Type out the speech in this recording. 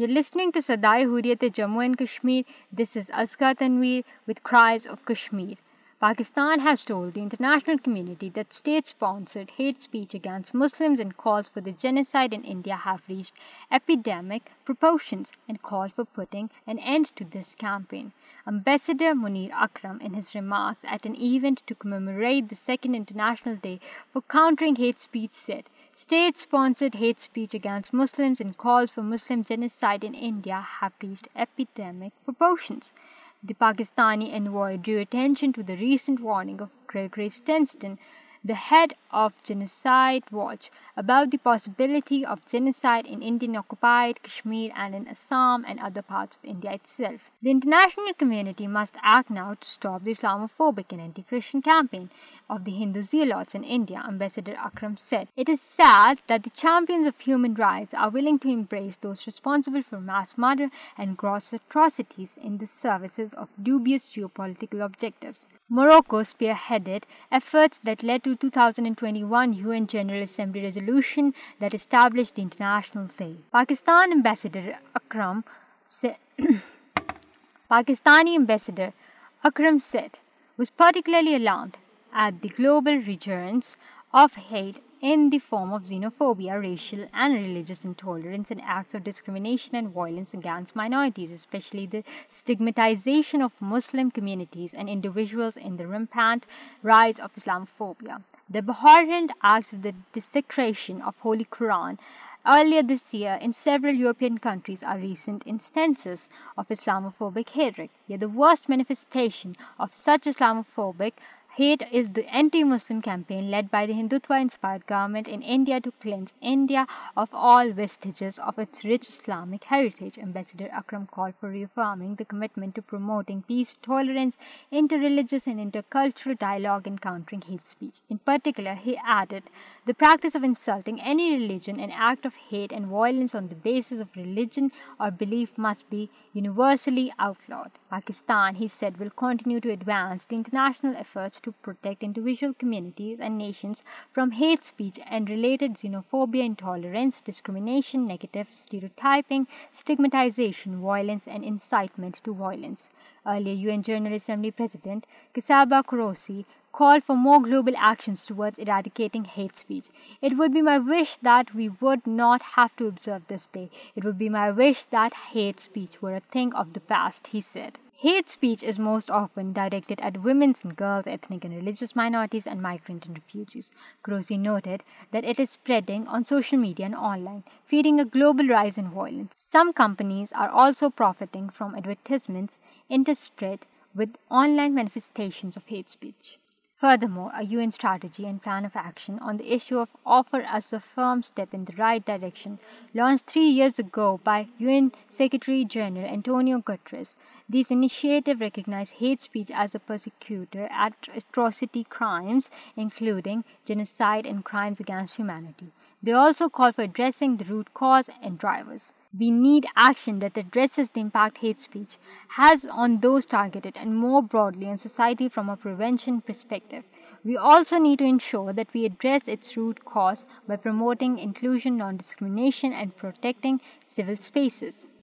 You listening to Sada-e Hurriyat Jammu and Kashmir this is Azka Tanveer with cries of Kashmir Pakistan has told the international community that state-sponsored hate speech against Muslims and calls for the genocide in India have reached epidemic proportions and called for putting an end to this campaign. Ambassador Munir Akram, in his remarks at an event to commemorate the Second International Day for Countering Hate Speech, said, "State-sponsored hate speech against Muslims and calls for Muslim genocide in India have reached epidemic proportions." The Pakistani envoy drew attention to the recent warning of Gregory Stenston head offsite watch about the possibilities in Fez Morocco two thousand and twenty one U N general assembly resolution day Pakistan Pakistani ambassador Akram said was partly at the global resurgence of hate in the form of xenophobia, racial and religious intolerance, and acts of discrimination and violence against minorities, especially the stigmatization of Muslim communities and individuals in the rampant rise of Islamophobia. The abhorrent acts of the desecration of Holy Quran earlier this year in several European countries are recent instances of Islamophobic hatred. Yet the worst manifestation of such Islamophobic Hate is the anti-Muslim campaign led by the Hindutva-inspired government in India to cleanse India of all vestiges of its rich Islamic heritage. Ambassador Akram called for reaffirming the commitment to promoting peace, tolerance, interreligious and intercultural dialogue and countering hate speech. In particular, he added, the practice of insulting any religion, an act of hate and violence on the basis of religion or belief must be universally outlawed. Pakistan, he said, will continue to advance the international efforts to protect individual communities and nations from hate speech and related xenophobia, intolerance, discrimination, negative stereotyping, stigmatization, violence, and incitement to violence. Earlier, UN General Assembly President Csaba Korosi called for more global actions towards eradicating hate speech. It would be my wish that we would not have to observe this day. It would be my wish that hate speech were a thing of the past, he said. Hate speech is most often directed at women's and girls, ethnic and religious minorities, and migrant and refugees. Grossi noted that it is spreading on social media and online, feeding a global rise in violence. Some companies are also profiting from advertisements interspread with online manifestations of hate speech. Furthermore, a UN strategy and plan of action on the issue of offer us a firm step in the right direction, launched 3 years ago by UN Secretary General Antonio Guterres. These initiatives recognize hate speech as a persecutor at atrocity crimes, including genocide and crimes against humanity. They also call for addressing the root cause and drivers. We need action that addresses the impact hate speech has on those targeted and more broadly on society from a prevention perspective. We also need to ensure that we address its root cause by promoting inclusion, non-discrimination, and protecting civil spaces.